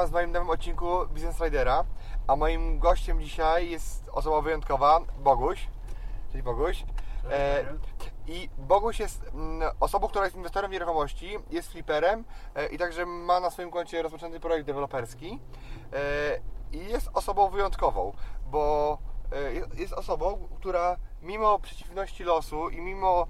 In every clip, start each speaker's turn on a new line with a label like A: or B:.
A: Was w moim nowym odcinku Business Ridera. A moim gościem dzisiaj jest osoba wyjątkowa, Boguś. Cześć Boguś. E, I Boguś jest mm, osobą, która jest inwestorem w nieruchomości, jest fliperem e, i także ma na swoim koncie rozpoczęty projekt deweloperski. E, I jest osobą wyjątkową, bo e, jest- osobą, która mimo przeciwności losu i mimo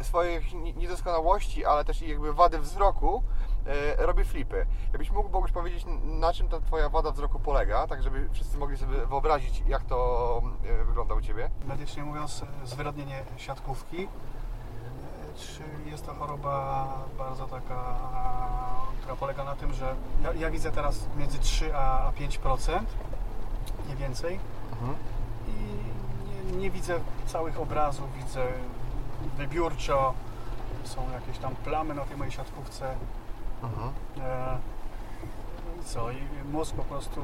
A: e, swoich ni- niedoskonałości, ale też i jakby wady wzroku, e, robi flipy. Jakbyś mógł Boguś powiedzieć, na czym ta Twoja wada wzroku polega, tak żeby wszyscy mogli sobie wyobrazić, jak to e, wygląda u Ciebie?
B: Medycznie mówiąc, zwyrodnienie siatkówki, e, czyli jest to choroba bardzo taka, która polega na tym, że ja, ja widzę teraz między 3 a a 5%, nie więcej.
A: Mhm.
B: I nie, nie widzę całych obrazów, widzę wybiórczo, są jakieś tam plamy na tej mojej siatkówce.
A: Mhm.
B: E, I co? I mózg po prostu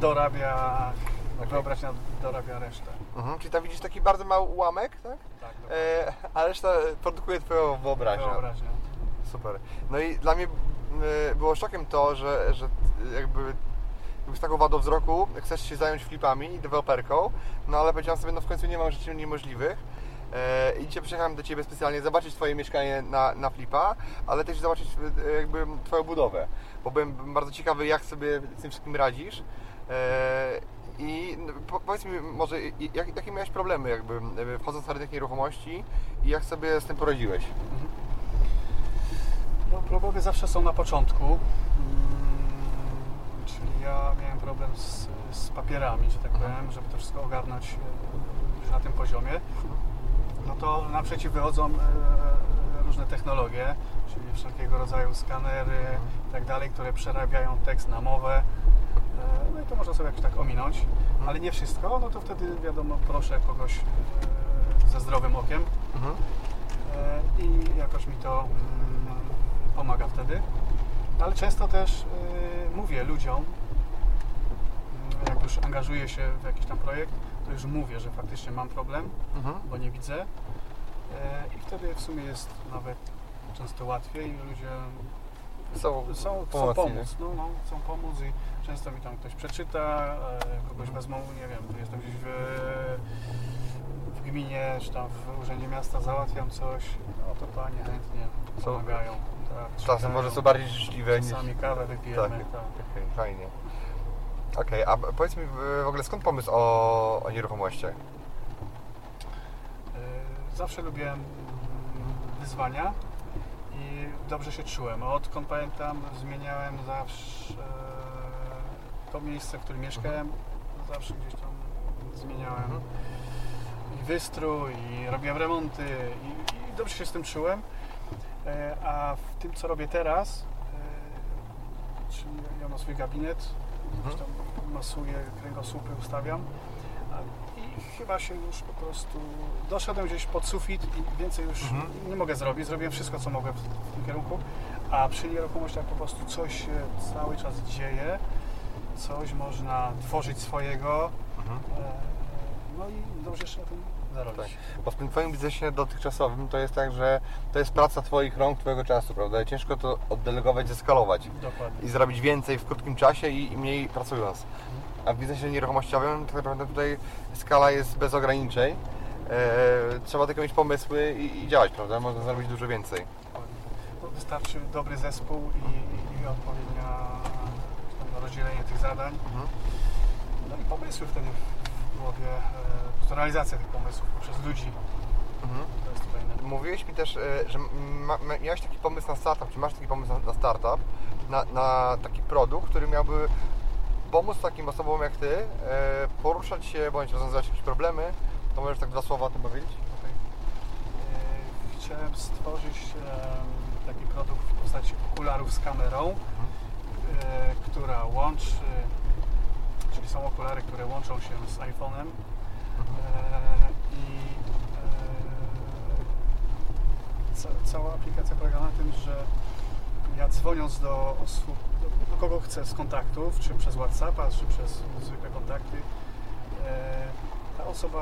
B: dorabia,
A: Okej.
B: wyobraźnia dorabia resztę.
A: Mhm. Czyli tam widzisz taki bardzo mały ułamek, tak?
B: Tak.
A: E, a reszta produkuje Twoją wyobraźnię.
B: Wyobraźnia.
A: Super. No i dla mnie y, było szokiem to, że, że jakby, jakby z taką wadą wzroku chcesz się zająć flipami i deweloperką, no ale powiedziałem sobie, no w końcu nie mam rzeczy niemożliwych. E, I dzisiaj przyjechałem do Ciebie specjalnie zobaczyć Twoje mieszkanie na, na flipa, ale też zobaczyć e, jakby Twoją budowę, bo byłem bardzo ciekawy, jak sobie z tym wszystkim radzisz. E, I no, po, powiedz mi może, jak, jakie miałeś problemy jakby wchodząc na rynek nieruchomości i jak sobie z tym poradziłeś?
B: No, problemy zawsze są na początku. Mm, czyli ja miałem problem z, z papierami, że tak powiem, żeby to wszystko ogarnąć na tym poziomie. No to naprzeciw wychodzą e, różne technologie, czyli wszelkiego rodzaju skanery i tak dalej, które przerabiają tekst na mowę. E, No i to można sobie jakoś tak ominąć, ale nie wszystko, no to wtedy wiadomo, proszę kogoś e, ze zdrowym okiem
A: Mhm.
B: E, i jakoś mi to mm, pomaga wtedy. Ale często też e, mówię ludziom, mm, jak już angażuję się w jakiś tam projekt, to już mówię, że faktycznie mam problem,
A: Mhm.
B: bo nie widzę. E, I wtedy w sumie jest nawet często łatwiej i ludzie
A: Są,
B: są, chcą pomóc, no, no, chcą pomóc i często mi tam ktoś przeczyta, e, kogoś wezmą, nie wiem, jestem gdzieś w, w gminie, czy tam w urzędzie miasta, załatwiam coś, no to panie chętnie pomagają. Tak,
A: Czasem może są bardziej życzliwe niż...
B: Czasami kawę wypijemy,
A: Tak.
B: tak.
A: Okej, fajnie. Okej, a powiedz mi w ogóle skąd pomysł o, o nieruchomościach?
B: E, Zawsze lubiłem wyzwania i dobrze się czułem. Odkąd pamiętam, zmieniałem zawsze e, to miejsce, w którym mieszkałem, zawsze gdzieś tam zmieniałem
A: Mhm.
B: i wystrój, i robiłem remonty i, i dobrze się z tym czułem. E, A w tym, co robię teraz, czyli ja mam swój gabinet, tam masuję, kręgosłupy ustawiam, i chyba się już po prostu doszedłem gdzieś pod sufit i więcej już
A: Mhm.
B: nie mogę zrobić. Zrobiłem wszystko, co mogę w, tym kierunku, a przy nieruchomościach po prostu coś się cały czas dzieje, coś można tworzyć swojego,
A: Mhm.
B: e, no i dobrze jeszcze na tym zarobić.
A: Tak. Bo w tym Twoim biznesie dotychczasowym to jest tak, że to jest praca Twoich rąk, Twojego czasu, prawda? I ciężko to oddelegować, zeskalować
B: Dokładnie.
A: i zrobić więcej w krótkim czasie i, i mniej pracując. A w biznesie nieruchomościowym tak naprawdę tutaj skala jest bez ograniczeń. E, trzeba tylko mieć pomysły i, i działać, prawda? Można zrobić dużo więcej.
B: Wystarczy dobry zespół i, i odpowiednia tam, rozdzielenie tych zadań.
A: Mhm.
B: No i pomysły wtedy głowie, e, realizacja tych pomysłów poprzez ludzi.
A: Mhm.
B: To jest.
A: Mówiłeś mi też, e, że ma, miałeś taki pomysł na startup, czy masz taki pomysł na, na startup, na, na taki produkt, który miałby pomóc takim osobom jak Ty e, poruszać się bądź rozwiązywać jakieś problemy. To możesz tak dwa słowa o tym powiedzieć?
B: E, Chciałem stworzyć taki produkt w postaci okularów z kamerą, e, która łączy, czyli są okulary, które łączą się z iPhone'em e, i e, ca, cała aplikacja polega na tym, że ja dzwoniąc do osób, do, kogo chcę z kontaktów, czy przez WhatsAppa, czy przez zwykłe kontakty, e, ta osoba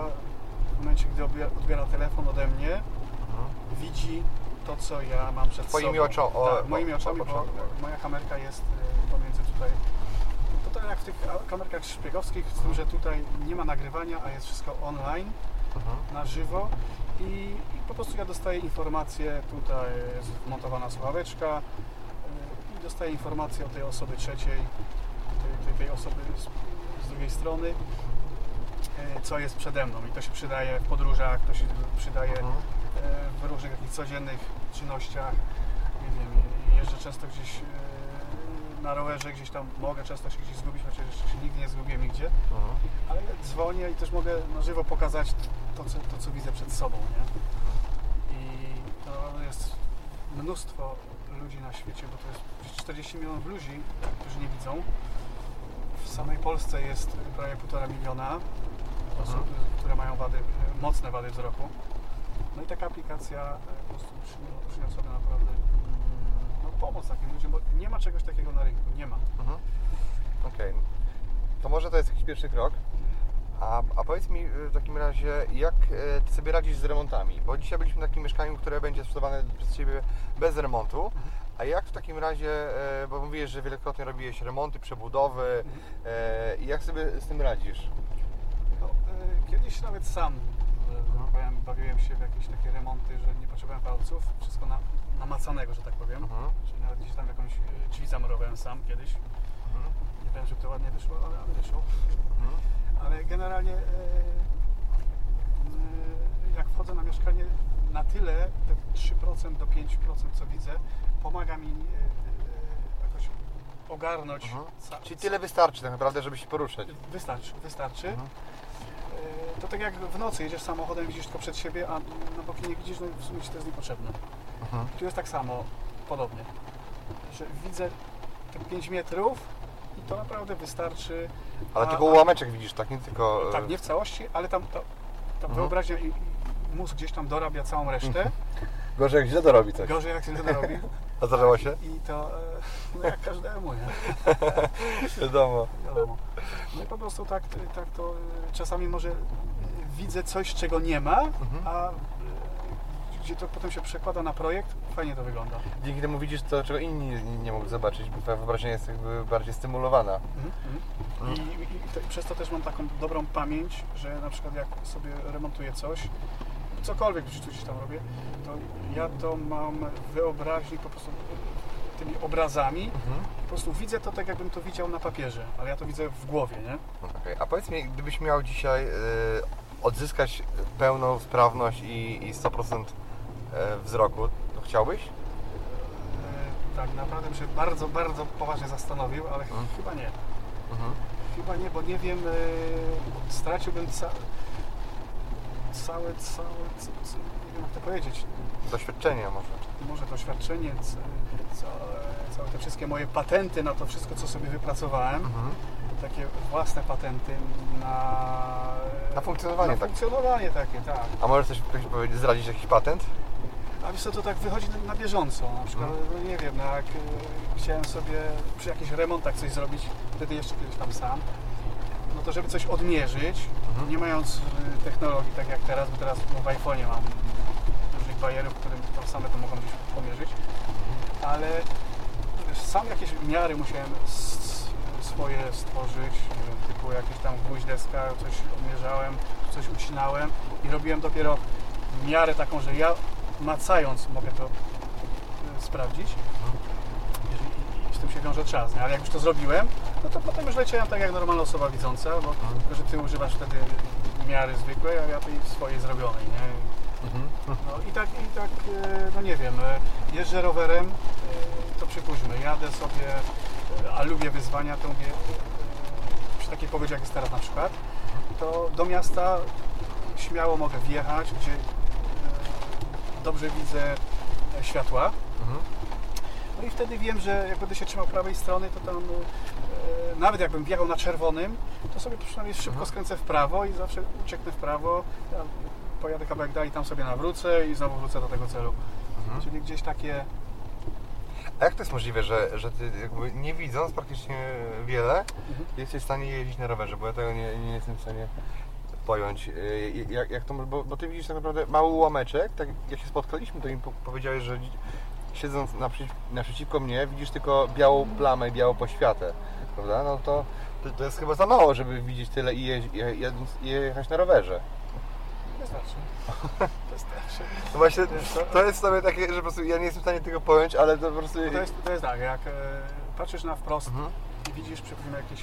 B: w momencie, gdy odbiera, telefon ode mnie,
A: Mhm.
B: widzi to, co ja mam przed
A: Twoimi
B: sobą.
A: oczo- o-
B: tak, moimi oczami,
A: o-
B: bo moja kamerka jest pomiędzy tutaj. To tak jak w tych kamerkach szpiegowskich, z tym, że tutaj nie ma nagrywania, a jest wszystko online,
A: Mhm.
B: na żywo i, i po prostu ja dostaję informację, tutaj jest wmontowana słuchaweczka e, i dostaję informację o tej osoby trzeciej, tej, tej, osoby z, z drugiej strony, e, co jest przede mną i to się przydaje w podróżach, to się przydaje
A: Mhm.
B: e, w różnych takich codziennych czynnościach. Nie wiem, jeżdżę często gdzieś na rowerze, gdzieś tam mogę często się gdzieś zgubić, chociaż jeszcze się nigdy nie zgubiłem nigdzie,
A: Mhm.
B: ale dzwonię i też mogę na żywo pokazać to, co, to, co widzę przed sobą, nie? I to jest mnóstwo ludzi na świecie, bo to jest przecież 40 milionów ludzi, którzy nie widzą. W samej Polsce jest prawie 1,5 miliona osób, które mają wady, mocne wady wzroku. No i taka aplikacja po prostu przyni- przyniosła naprawdę pomoc takim ludziom, bo nie ma czegoś takiego na rynku, nie ma.
A: Mhm. Okej. To może to jest jakiś pierwszy krok. A, a powiedz mi y, w takim razie, jak y, Ty sobie radzisz z remontami? Bo dzisiaj byliśmy w takim mieszkaniu, które będzie sprzedawane przez Ciebie bez remontu. A jak w takim razie, e, bo mówiłeś, że wielokrotnie robiłeś remonty, przebudowy, e, i jak sobie z tym radzisz?
B: No, e, kiedyś nawet sam, powiem, bawiłem się w jakieś takie remonty, że nie potrzebowałem palców, wszystko na, namacanego, że tak powiem.
A: Mhm.
B: Czyli nawet gdzieś tam jakąś e, drzwi zamurowałem sam kiedyś.
A: Mhm.
B: Nie wiem, żeby to ładnie wyszło, ale, ale wyszło.
A: Mhm.
B: Ale generalnie e, e, jak wchodzę na mieszkanie, na tyle, te 3% do 5% co widzę, pomaga mi e, e, jakoś ogarnąć.
A: Mhm.
B: ca-
A: Czyli tyle wystarczy tak naprawdę, żeby się poruszać.
B: Wystarczy, wystarczy.
A: Mhm.
B: E, To tak jak w nocy jedziesz samochodem, widzisz tylko przed siebie, a na boki nie widzisz, no w sumie to jest niepotrzebne.
A: Mhm.
B: Tu jest tak samo, podobnie. Że widzę te 5 metrów i to naprawdę wystarczy.
A: Ale
B: A-
A: tylko
B: a-
A: ułameczek widzisz, tak? Nie tylko... e,
B: Tak, nie w całości, ale tam ta, ta
A: Mhm.
B: wyobraźnia i, mózg gdzieś tam dorabia całą resztę.
A: Gorzej jak źle dorobi coś.
B: Gorzej jak się to robi.
A: A zdarzało się?
B: I to, e, no jak każdemu, nie?
A: Wiadomo.
B: Wiadomo. No i po prostu tak, tak to e, czasami może widzę coś, czego nie ma,
A: Mhm.
B: a gdzie to potem się przekłada na projekt, fajnie to wygląda.
A: Dzięki temu widzisz to, czego inni nie, mogli zobaczyć, bo twoja wyobraźnia jest jakby bardziej stymulowana.
B: Mhm, mhm. I, i, i to, przez to też mam taką dobrą pamięć, że na przykład jak sobie remontuję coś, cokolwiek w życiu gdzieś tam robię, to ja to mam wyobraźni po prostu tymi obrazami.
A: Mhm.
B: Po prostu widzę to tak, jakbym to widział na papierze, ale ja to widzę w głowie, nie?
A: Okej, A powiedz mi, gdybyś miał dzisiaj y, odzyskać pełną sprawność i, i 100% e, wzroku, to chciałbyś?
B: E, Tak naprawdę bym się bardzo, bardzo poważnie zastanowił, ale
A: Mhm.
B: chyba nie.
A: Mhm.
B: Chyba nie, bo nie wiem, e, straciłbym ca całe, całe, nie wiem jak to powiedzieć,
A: Doświadczenia może.
B: może doświadczenie, całe, całe te wszystkie moje patenty na to wszystko, co sobie wypracowałem,
A: Mhm.
B: takie własne patenty na...
A: Na funkcjonowanie
B: na
A: takie.
B: funkcjonowanie takie, tak.
A: A możesz coś powiedzieć, zdradzić jakiś patent?
B: A wiesz co, to tak wychodzi na, bieżąco. Na przykład,
A: Mhm.
B: no nie wiem, jak y, chciałem sobie przy jakichś remontach coś zrobić, wtedy jeszcze kiedyś tam sam, no to żeby coś odmierzyć,
A: Mhm.
B: nie mając y, technologii tak jak teraz, bo teraz no, w iPhone'ie mam różnych bajerów, które tam same to mogą gdzieś pomierzyć, ale wiesz, sam jakieś miary musiałem swoje stworzyć, wiem, typu jakieś tam gwóźdź deska, coś odmierzałem, coś ucinałem i robiłem dopiero miarę taką, że ja macając mogę to y, sprawdzić. Jeżeli, z tym się wiąże czas, nie? ale jak już to zrobiłem, no to potem już leciałem tak jak normalna osoba widząca, bo tylko, że ty używasz wtedy miary zwykłej, a ja tej swojej zrobionej, nie?
A: Mhm.
B: No i tak, i tak, e, no nie wiem, e, jeżdżę rowerem, e, to przypuśćmy, jadę sobie, e, a lubię wyzwania, to mówię, e, przy takiej pogodzie jak jest teraz na przykład, to do miasta śmiało mogę wjechać, gdzie e, dobrze widzę e, światła,
A: Mhm.
B: No i wtedy wiem, że jak będę się trzymał prawej strony, to tam e, nawet jakbym wjechał na czerwonym, to sobie przynajmniej szybko
A: Mhm.
B: skręcę w prawo i zawsze ucieknę w prawo. Ja pojadę kawałek dalej, tam sobie nawrócę i znowu wrócę do tego celu.
A: Mhm.
B: Czyli gdzieś takie
A: A jak to jest możliwe, że, że ty jakby nie widząc praktycznie wiele,
B: Mhm.
A: jesteś w stanie jeździć na rowerze? Bo ja tego nie, nie jestem w stanie pojąć. Yy, Jak, jak to, bo, bo ty widzisz tak naprawdę mały ułameczek, tak jak się spotkaliśmy, to po- powiedziałeś, że siedząc naprzeciw, naprzeciwko mnie widzisz tylko białą plamę, białą poświatę, prawda? No to, to, to jest chyba za mało, żeby widzieć tyle i, je, jedząc, i jechać na rowerze.
B: wystarczy. Wystarczy.
A: No właśnie, to jest sobie takie, że po prostu ja nie jestem w stanie tego pojąć, ale to po prostu...
B: To jest, to jest tak, jak e, patrzysz na wprost
A: Mhm.
B: i widzisz przypomnę jakiś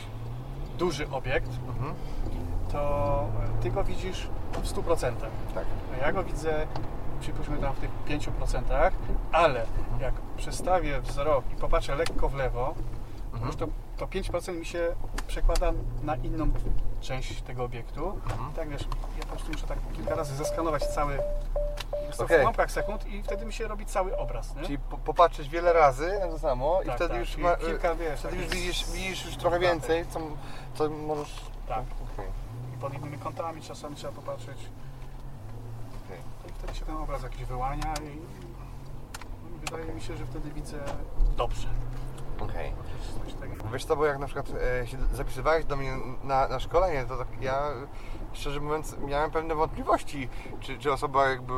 B: duży obiekt,
A: Mhm.
B: To ty go widzisz w 100%.
A: Tak.
B: Ja go widzę, przypuśćmy tam w tych 5%, ale jak przestawię wzrok i popatrzę lekko w lewo,
A: Mhm.
B: już to, to 5% mi się przekłada na inną część tego obiektu.
A: Mhm.
B: I tak wiesz, ja po prostu muszę tak kilka razy zeskanować cały
A: Okej.
B: w ułamkach sekund i wtedy mi się robi cały obraz. Nie?
A: Czyli po, popatrzeć wiele razy na to samo i
B: Tak,
A: wtedy
B: tak,
A: już ma,
B: kilka, wiesz,
A: wtedy już
B: takich-
A: widzisz, widzisz już trochę więcej, co, co możesz...
B: Tak. I pod innymi kątami czasami trzeba popatrzeć.
A: okej.
B: I wtedy się ten obraz jakiś wyłania i wydaje mi się, że wtedy widzę dobrze.
A: Okej.
B: Takiego.
A: Wiesz co, bo jak na przykład e, się zapisywałeś do mnie na, na szkolenie, to tak ja szczerze mówiąc miałem pewne wątpliwości, czy, czy osoba jakby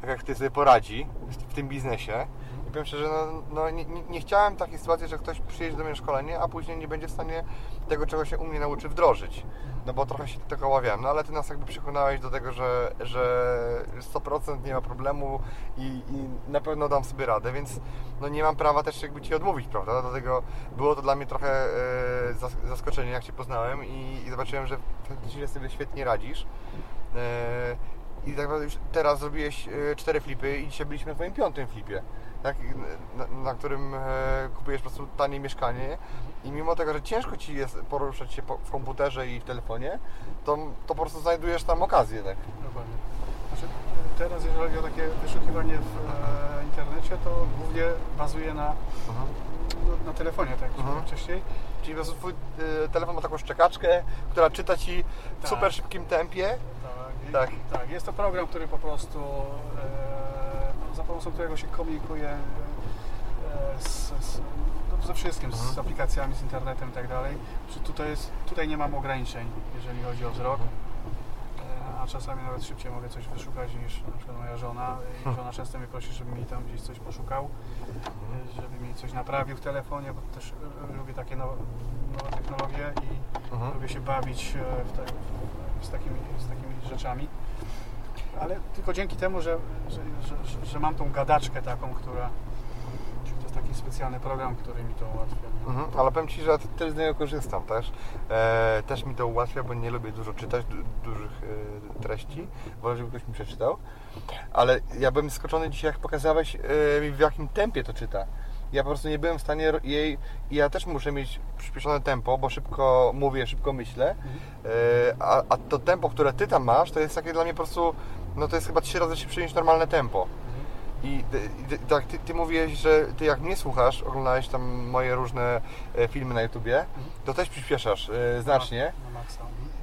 A: tak jak ty sobie poradzi w tym biznesie. Powiem szczerze, no, no nie, nie, chciałem takiej sytuacji, że ktoś przyjedzie do mnie szkolenie, a później nie będzie w stanie tego, czego się u mnie nauczy, wdrożyć. No bo trochę się tego obawiałem, no ale ty nas jakby przekonałeś do tego, że, że 100% nie ma problemu i, i na pewno dam sobie radę, więc no nie mam prawa też jakby Ci odmówić, prawda? Dlatego było to dla mnie trochę e, zas- zaskoczenie, jak Cię poznałem i, i zobaczyłem, że faktycznie sobie świetnie radzisz. E, I tak naprawdę już teraz zrobiłeś e, cztery flipy i dzisiaj byliśmy na Twoim piątym flipie, tak? na, na którym e, kupujesz po prostu tanie mieszkanie i mimo tego, że ciężko Ci jest poruszać się po, w komputerze i w telefonie, to, to po prostu znajdujesz tam okazję, tak?
B: Dokładnie. Znaczy, teraz jeżeli chodzi o takie wyszukiwanie w e, internecie, to głównie bazuje na, no, na telefonie, tak jak
A: Mhm.
B: mhm. wcześniej.
A: Czyli po prostu Twój e, telefon ma taką szczekaczkę, która czyta Ci w
B: Tak.
A: super szybkim tempie.
B: Tak,
A: Tak.
B: tak. Jest to program, który po prostu e, za pomocą którego się komunikuje e, z, z, no, ze wszystkim, z
A: Mhm.
B: aplikacjami, z internetem i tak dalej. Tutaj, jest, tutaj nie mam ograniczeń, jeżeli chodzi o wzrok. E, A czasami nawet szybciej mogę coś wyszukać niż na przykład moja żona. I żona często mnie prosi, żebym mi tam gdzieś coś poszukał, żeby mi coś naprawił w telefonie, bo też e, lubię takie nowe, nowe technologie i
A: Mhm.
B: lubię się bawić w te, w, z, takimi, z takimi rzeczami. Ale tylko dzięki temu, że, że, że, że, mam tą gadaczkę taką, która. To jest taki specjalny program, który mi to ułatwia.
A: Mhm, ale powiem Ci, że też z niego korzystam też. E, też mi to ułatwia, bo nie lubię dużo czytać, du, dużych e, treści. Wolę, żeby ktoś mi przeczytał. Ale ja byłem skoczony dzisiaj, jak pokazałeś e, mi w jakim tempie to czyta. Ja po prostu nie byłem w stanie jej... Ja też muszę mieć przyspieszone tempo, bo szybko mówię, szybko myślę. E, a, a to tempo, które Ty tam masz, to jest takie dla mnie po prostu... No to jest chyba trzy razy szybsze niż normalne tempo. I, i, i tak, ty, ty mówiłeś, że ty jak mnie słuchasz, oglądałeś tam moje różne e, filmy na YouTubie, to też przyspieszasz e, znacznie.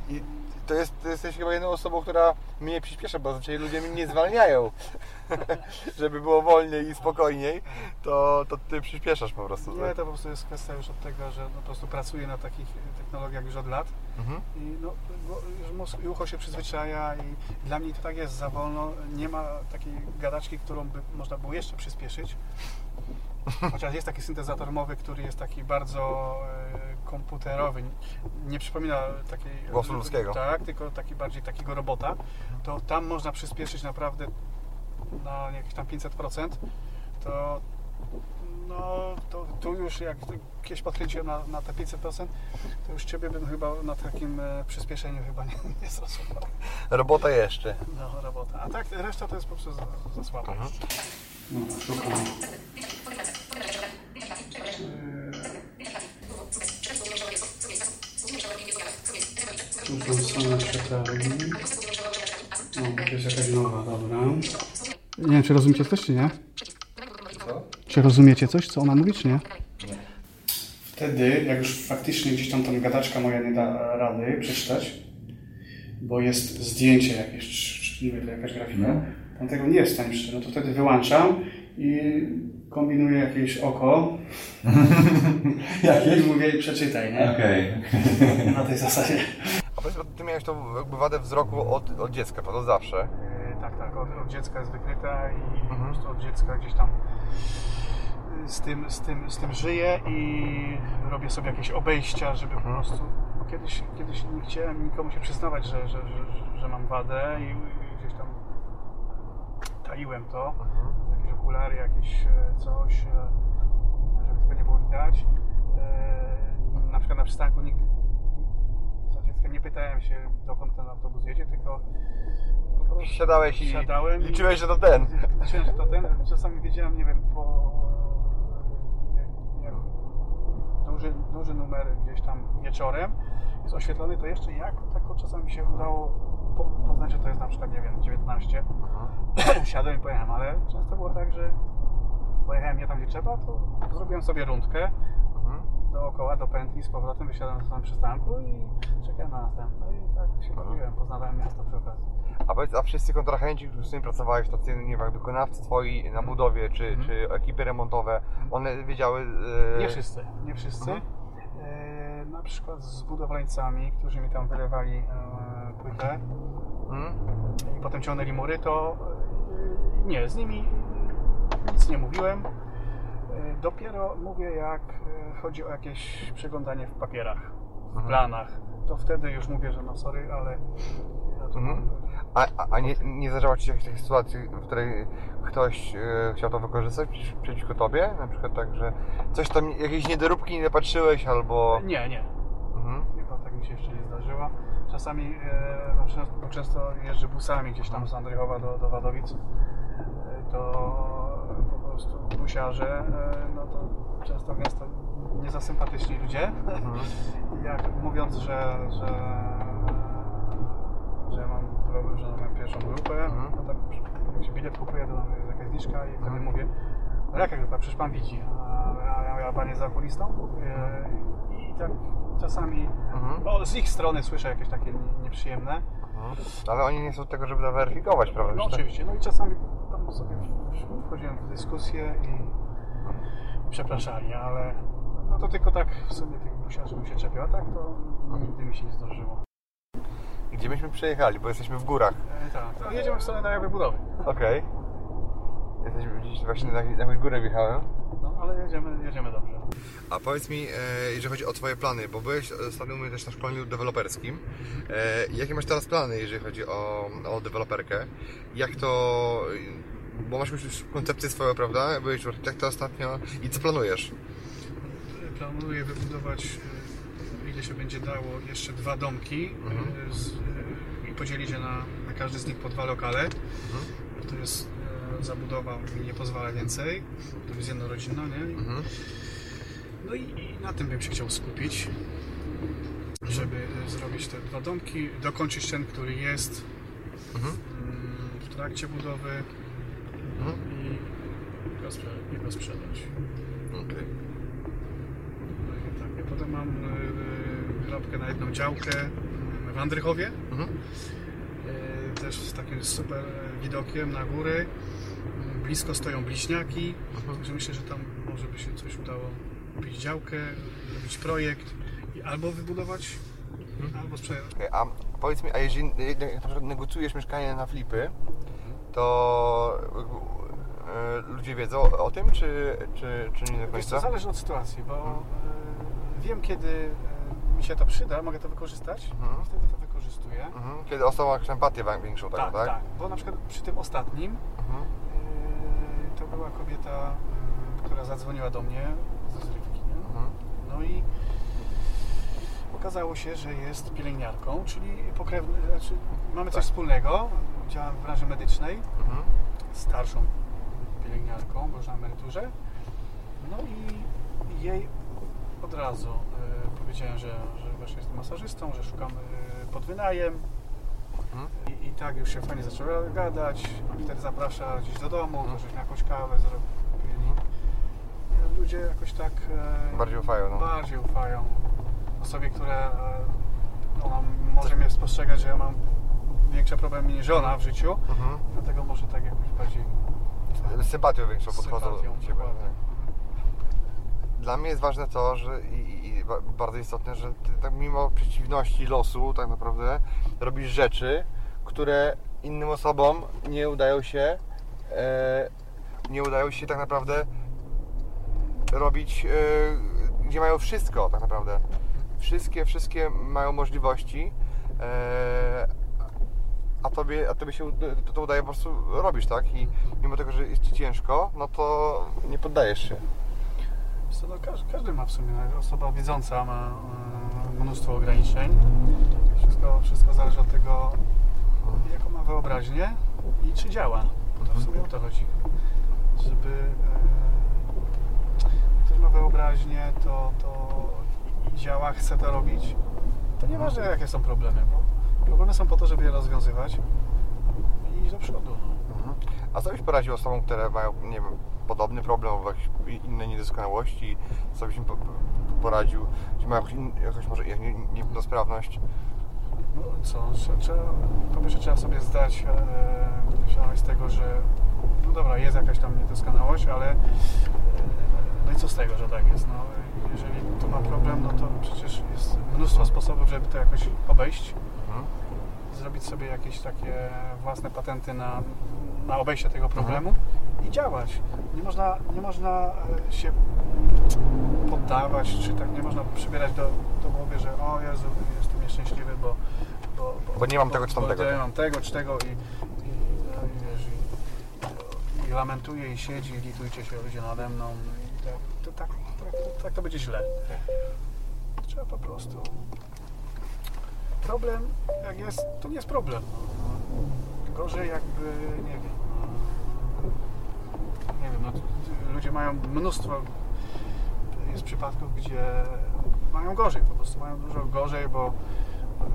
A: I to jest, ty jesteś chyba jedną osobą, która mnie przyspiesza, bo zazwyczaj ludzie mnie nie zwalniają. Żeby było wolniej i spokojniej, to, to ty przyspieszasz po prostu.
B: Nie,
A: tak?
B: to po prostu jest kwestia już od tego, że no, po prostu pracuję na takich technologiach już od lat
A: Mhm.
B: i no, mózg i ucho się przyzwyczaja i dla mnie to tak jest za wolno. Nie ma takiej gadaczki, którą by można było jeszcze przyspieszyć. Chociaż jest taki syntezator mowy, który jest taki bardzo e, komputerowy, nie przypomina takiej...
A: Głosu ludzkiego.
B: Tak, tylko taki bardziej takiego robota. To tam można przyspieszyć naprawdę na jakieś tam 500%. To no, to tu już jak jakieś podkręciłem na, na te 500%, to już Ciebie bym chyba na takim e, przyspieszeniu chyba nie, nie zrozumiał.
A: Robota jeszcze.
B: No, robota. A tak, reszta to jest po prostu za, za słaba.
A: Mhm.
B: No, szukam.
C: Tu są same przetargi. O, to jest jakaś nowa, dobra.
B: Nie wiem, czy rozumiecie coś, czy nie?
A: Co?
B: Czy Czy rozumiecie coś, co ona mówi, czy nie? Wtedy, jak już faktycznie gdzieś tam tam gadaczka moja nie da rady przeczytać, bo jest zdjęcie jakieś, czy, czy nie wiem, to jakaś grafika, tam tego nie jest w stanie przeczytać, no to wtedy wyłączam i kombinuję jakieś oko
C: Jakieś?
B: i mówię przeczytaj, nie?
C: Okej.
B: Na tej zasadzie.
A: A powiedz, ty miałeś tą jakby wadę wzroku od, od dziecka, to zawsze.
B: E, Tak, tak, od, od dziecka jest wykryta i po
A: Mhm.
B: prostu od dziecka gdzieś tam y, z tym, z, tym, z tym żyję i robię sobie jakieś obejścia, żeby po
A: Mhm.
B: prostu... Bo kiedyś, kiedyś nie chciałem nikomu się przyznawać, że, że, że, że mam wadę i, i gdzieś tam taiłem to. Jakieś okulary, jakieś e, coś, e, żeby tego nie było widać. E, Na przykład na przystanku nigdy za dziecka nie pytałem się, dokąd ten autobus jedzie, tylko po prostu
A: Siadałeś i
B: siadałem
A: liczyłeś, że to ten.
B: Liczyłem, że to ten. Czasami wiedziałem, nie wiem, po jak, jak duży, duży numer gdzieś tam wieczorem jest oświetlony, to jeszcze jak tak czasami się udało po, poznać, że to jest na przykład, nie wiem, 19. Siadłem i pojechałem, ale często było tak, że pojechałem nie tam, gdzie trzeba, to zrobiłem sobie rundkę
A: Mhm.
B: Dookoła, do pętli, z powrotem wysiadłem na samym przystanku i czekałem na następne i tak się bawiłem, poznawałem miasto przy okazji.
A: A powiedz, a wszyscy kontrahenci, z którymi pracowałeś, tacy, nie wiem, wykonawcy twoi na budowie, czy,
B: Mhm.
A: czy ekipy remontowe, one wiedziały... e,
B: Nie wszyscy, nie wszyscy.
A: Mhm.
B: E, na przykład z budowlańcami, którzy mi tam wylewali e, płytę
A: Mhm.
B: i potem ciągnęli mury, to e, nie, z nimi nic nie mówiłem. E, dopiero mówię, jak e, chodzi o jakieś przeglądanie w papierach, w
A: Mhm.
B: planach. To wtedy już mówię, że no sorry, ale ja to
A: Mhm. A, a, a nie, nie zdarzało Ci się jakiejś takiej sytuacji, w której ktoś e, chciał to wykorzystać przeci- przeciwko Tobie? Na przykład tak, że coś tam, jakieś niedoróbki nie patrzyłeś albo...
B: Nie, nie.
A: Mhm.
B: Chyba tak mi się jeszcze nie zdarzyło. Czasami e, no, często, często jeżdżę busami gdzieś tam z Andrychowa do, do Wadowic. To prostu busiarze, e, no to często gęsto nie za sympatyczni ludzie.
A: Mhm.
B: Jak mówiąc, że, że, że mam problem, że mam pierwszą grupę,
A: Mhm.
B: no tam jak się bilet kupuje, to tam jest jakaś zniżka i wtedy
A: Mhm.
B: mówię, no jaka grupa, przecież pan widzi, a, a, a pan jest za okulistą? E, I tak czasami
A: Mhm.
B: bo z ich strony słyszę jakieś takie nie- nieprzyjemne.
A: Mhm. Ale oni nie są od tego, żeby to weryfikować, prawda?
B: No
A: to-
B: oczywiście, no i czasami sobie wchodziłem w dyskusję i przepraszali, ale no to tylko tak w sumie tych busiarzy mi się czepiał, a tak to nigdy mi się nie zdarzyło.
A: Gdzie myśmy przejechali, bo jesteśmy w górach.
B: E, tak, to jedziemy w stronę na jakby budowy.
A: Okej. Jesteśmy gdzieś właśnie na, na jakąś górę wjechałem.
B: No ale jedziemy, jedziemy dobrze.
A: A powiedz mi, e, jeżeli chodzi o Twoje plany, bo byłeś ostatnio u mnie też na szkoleniu deweloperskim. E, jakie masz teraz plany, jeżeli chodzi o, o deweloperkę? Jak to... Bo masz już koncepcję swoją, prawda? Byłeś w architekta ostatnio. I co planujesz?
B: Planuję wybudować, e, ile się będzie dało, jeszcze dwa domki
A: Mhm.
B: e, z, e, i podzielić je na, na każdy z nich po dwa lokale.
A: Mhm.
B: To jest zabudowa, mi nie pozwala więcej. To jest jednorodzinna, nie?
A: Mhm.
B: No i, i na tym bym się chciał skupić, żeby e, zrobić te dwa domki, dokończyć ten, który jest
A: Mhm.
B: mm, w trakcie budowy
A: Mhm.
B: i go, sprzedać, i go sprzedać.
A: Okej.
B: No i tak, ja potem mam e, kropkę na jedną działkę w Andrychowie,
A: Mhm.
B: e, też z takim super widokiem na góry. Blisko stoją bliźniaki,
A: Mhm.
B: także myślę, że tam może by się coś udało kupić działkę, zrobić projekt i albo wybudować, albo sprzedać.
A: Okej, A powiedz mi, a jeżeli na przykład negocjujesz mieszkanie na flipy, to e, ludzie wiedzą o tym, czy, czy, czy nie do
B: Wiesz co,
A: końca?
B: zależy od sytuacji, bo e, wiem kiedy e, mi się to przyda, mogę to wykorzystać
A: Mhm.
B: i wtedy to wykorzystuję.
A: Mhm. Kiedy osoba ma empatię większą taką,
B: Tak,
A: tak?
B: tak, bo na przykład przy tym ostatnim
A: Mhm.
B: to była kobieta, e, która zadzwoniła do mnie ze zrywki?
A: Mhm.
B: No i okazało się, że jest pielęgniarką, czyli pokrewny, znaczy mamy coś
A: Tak.
B: wspólnego, działam w branży medycznej,
A: Mhm.
B: starszą pielęgniarką, bo już na emeryturze. No i jej od razu e, powiedziałem, że, że właśnie jestem masażystą, że szukam e, pod wynajem.
A: Mhm.
B: I, I tak już się fajnie zaczęła gadać. Wtedy zaprasza gdzieś do domu, to żeśmy jakąś kawę zrobili. ludzie jakoś tak e,
A: Bardziej ufają, no.
B: bardziej ufają osobie, która e, ona może mnie spostrzegać, że ja mam większe problemy niż ona w życiu,
A: Mhm.
B: dlatego może tak jakoś bardziej
A: sympatią większą podchodzą do ciebie.
B: dokładnie.
A: tak. Dla mnie jest ważne to, że i, i ba- bardzo istotne, że ty tak mimo przeciwności losu tak naprawdę robisz rzeczy, które innym osobom nie udają się e, nie udają się tak naprawdę robić, e, gdzie mają wszystko tak naprawdę. Wszystkie, wszystkie mają możliwości, e, a tobie, a tobie się to, to udaje po prostu robisz, tak? I mimo tego, że jest ci ciężko, no to nie poddajesz się.
B: Co, no, każdy, każdy ma w sumie, osoba wiedząca ma e, mnóstwo ograniczeń. Wszystko, wszystko zależy od tego, jaką ma wyobraźnię i czy działa. To w sumie o to chodzi. Żeby e, ktoś ma wyobraźnię, to, to działa, chce to robić, to nieważne jakie są problemy, bo problemy są po to, żeby je rozwiązywać i iść do przodu. No.
A: Mhm. A co byś poradził osobom, które mają, nie wiem, podobny problem albo jakieś inne niedoskonałości? Co byś im po- poradził? Czy mają jakąś, in, jakąś może nie- niepełnosprawność?
B: No co, trzeba, po pierwsze trzeba sobie zdać e, świadomość z tego, że no dobra, jest jakaś tam niedoskonałość, ale e, no i co z tego, że tak jest? No, jeżeli tu ma problem, no to przecież jest mnóstwo sposobów, żeby to jakoś obejść,
A: Mhm.
B: zrobić sobie jakieś takie własne patenty na, na obejście tego problemu i działać. Nie można, nie można e, się poddawać, czy tak nie można przybierać do, do głowy, że o Jezu, jestem nieszczęśliwy, bo, bo,
A: Bo nie mam tego czy tamtego.
B: Bo nie mam tego czy tego i, i, no, i, wiesz, i, i lamentuje i siedzi, i litujcie się ludzie nade mną i tak, to, tak, tak, tak to będzie źle. Trzeba po prostu problem jak jest, to nie jest problem. Gorzej jakby, nie wiem, nie wiem, no, ludzie mają mnóstwo, jest przypadków, gdzie mają gorzej, po prostu mają dużo gorzej, bo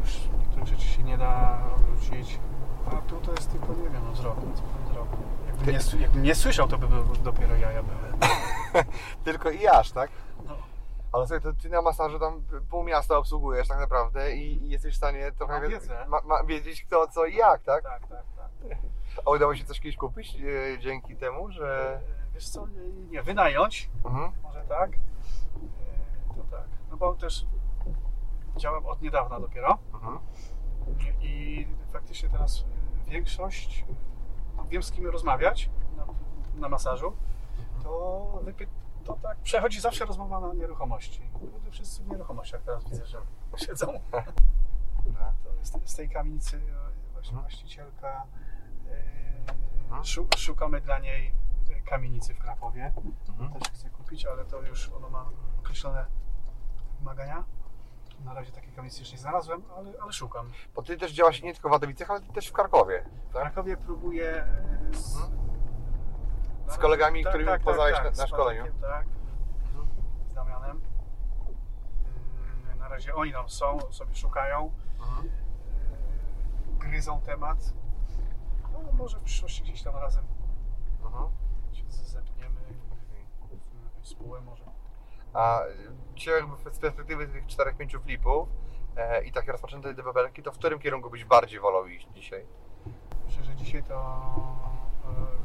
B: już niektórych rzeczy się nie da wrócić, a tu to jest tylko, nie wiem, no, wzrok, co wzrok. Jakbym nie, jakbym nie słyszał, to by dopiero jaja były.
A: Tylko i aż, tak?
B: No.
A: Ale słuchaj, to ty na masażu tam pół miasta obsługujesz tak naprawdę i, i jesteś w stanie trochę
B: wiedzę.
A: ma, ma, wiedzieć kto, co i jak, tak?
B: Tak, tak, tak.
A: A udało się coś kiedyś kupić e, dzięki temu, że...
B: E, Wiesz co, nie, nie wynająć,
A: Mhm.
B: może tak, E, to tak, no bo też działam od niedawna dopiero
A: Mhm.
B: i, i faktycznie teraz e, większość, no, wiem z kim rozmawiać na, na masażu, to, wypy, to tak przechodzi zawsze rozmowa na nieruchomości. Ludzie wszyscy w nieruchomościach teraz widzę, że siedzą.
A: Tak.
B: To jest z tej kamienicy e, właśnie
A: Mhm.
B: właścicielka.
A: Mhm.
B: E, szu, szukamy dla niej e, kamienicy w Krakowie.
A: Mhm.
B: Też chcę kupić, ale to już ono ma określone wymagania. Na razie takiej kamienicy jeszcze nie znalazłem, ale, ale szukam.
A: Bo ty też działasz nie tylko w Wadowicach, ale też w Krakowie,
B: W
A: tak?
B: Krakowie próbuję z,
A: Mhm. Z kolegami, którymi poznałeś na- na
B: z
A: szkoleniu?
B: Tak, z Damianem. Mm, Na razie oni tam są, sobie szukają.
A: Mhm.
B: e, gryzą temat. No, może w przyszłości gdzieś tam razem
A: Mhm.
B: się zepniemy jakąś spółę może.
A: A dzisiaj jakby z perspektywy tych 4-5 flipów e, i takiej rozpoczętej deweloperki, to w którym kierunku byś bardziej wolał iść dzisiaj?
B: Myślę, że dzisiaj to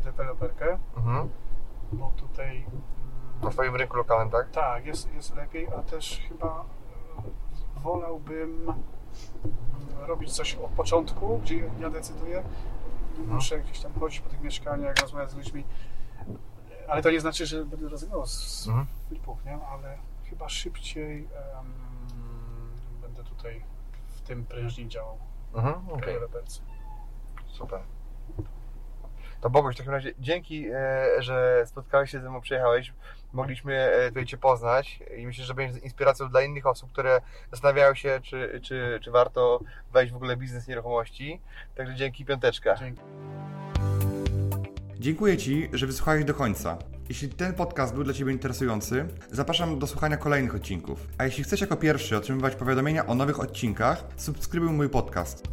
B: deweloperkę,
A: Mhm.
B: bo tutaj
A: Na
B: mm,
A: swoim rynku lokalnym, tak?
B: tak, jest, jest lepiej, a też chyba e, wolałbym mm, robić coś od początku, gdzie ja decyduję.
A: Mhm.
B: Muszę gdzieś tam chodzić po tych mieszkaniach, rozmawiać z ludźmi. Ale to nie znaczy, że będę rezygnował z
A: Mhm.
B: flipów, nie? Ale chyba szybciej em, będę tutaj w tym prężniej działał
A: Mhm.
B: deweloperce.
A: super. To Boguś, w takim razie dzięki, e, że spotkałeś się ze mną, przyjechałeś. Mogliśmy e, tutaj Cię poznać i myślę, że będzie inspiracją dla innych osób, które zastanawiają się, czy, czy, czy warto wejść w ogóle w biznes nieruchomości. Także dzięki, piąteczka.
B: Dzięki.
C: Dziękuję Ci, że wysłuchałeś do końca. Jeśli ten podcast był dla Ciebie interesujący, zapraszam do słuchania kolejnych odcinków. A jeśli chcesz jako pierwszy otrzymywać powiadomienia o nowych odcinkach, subskrybuj mój podcast.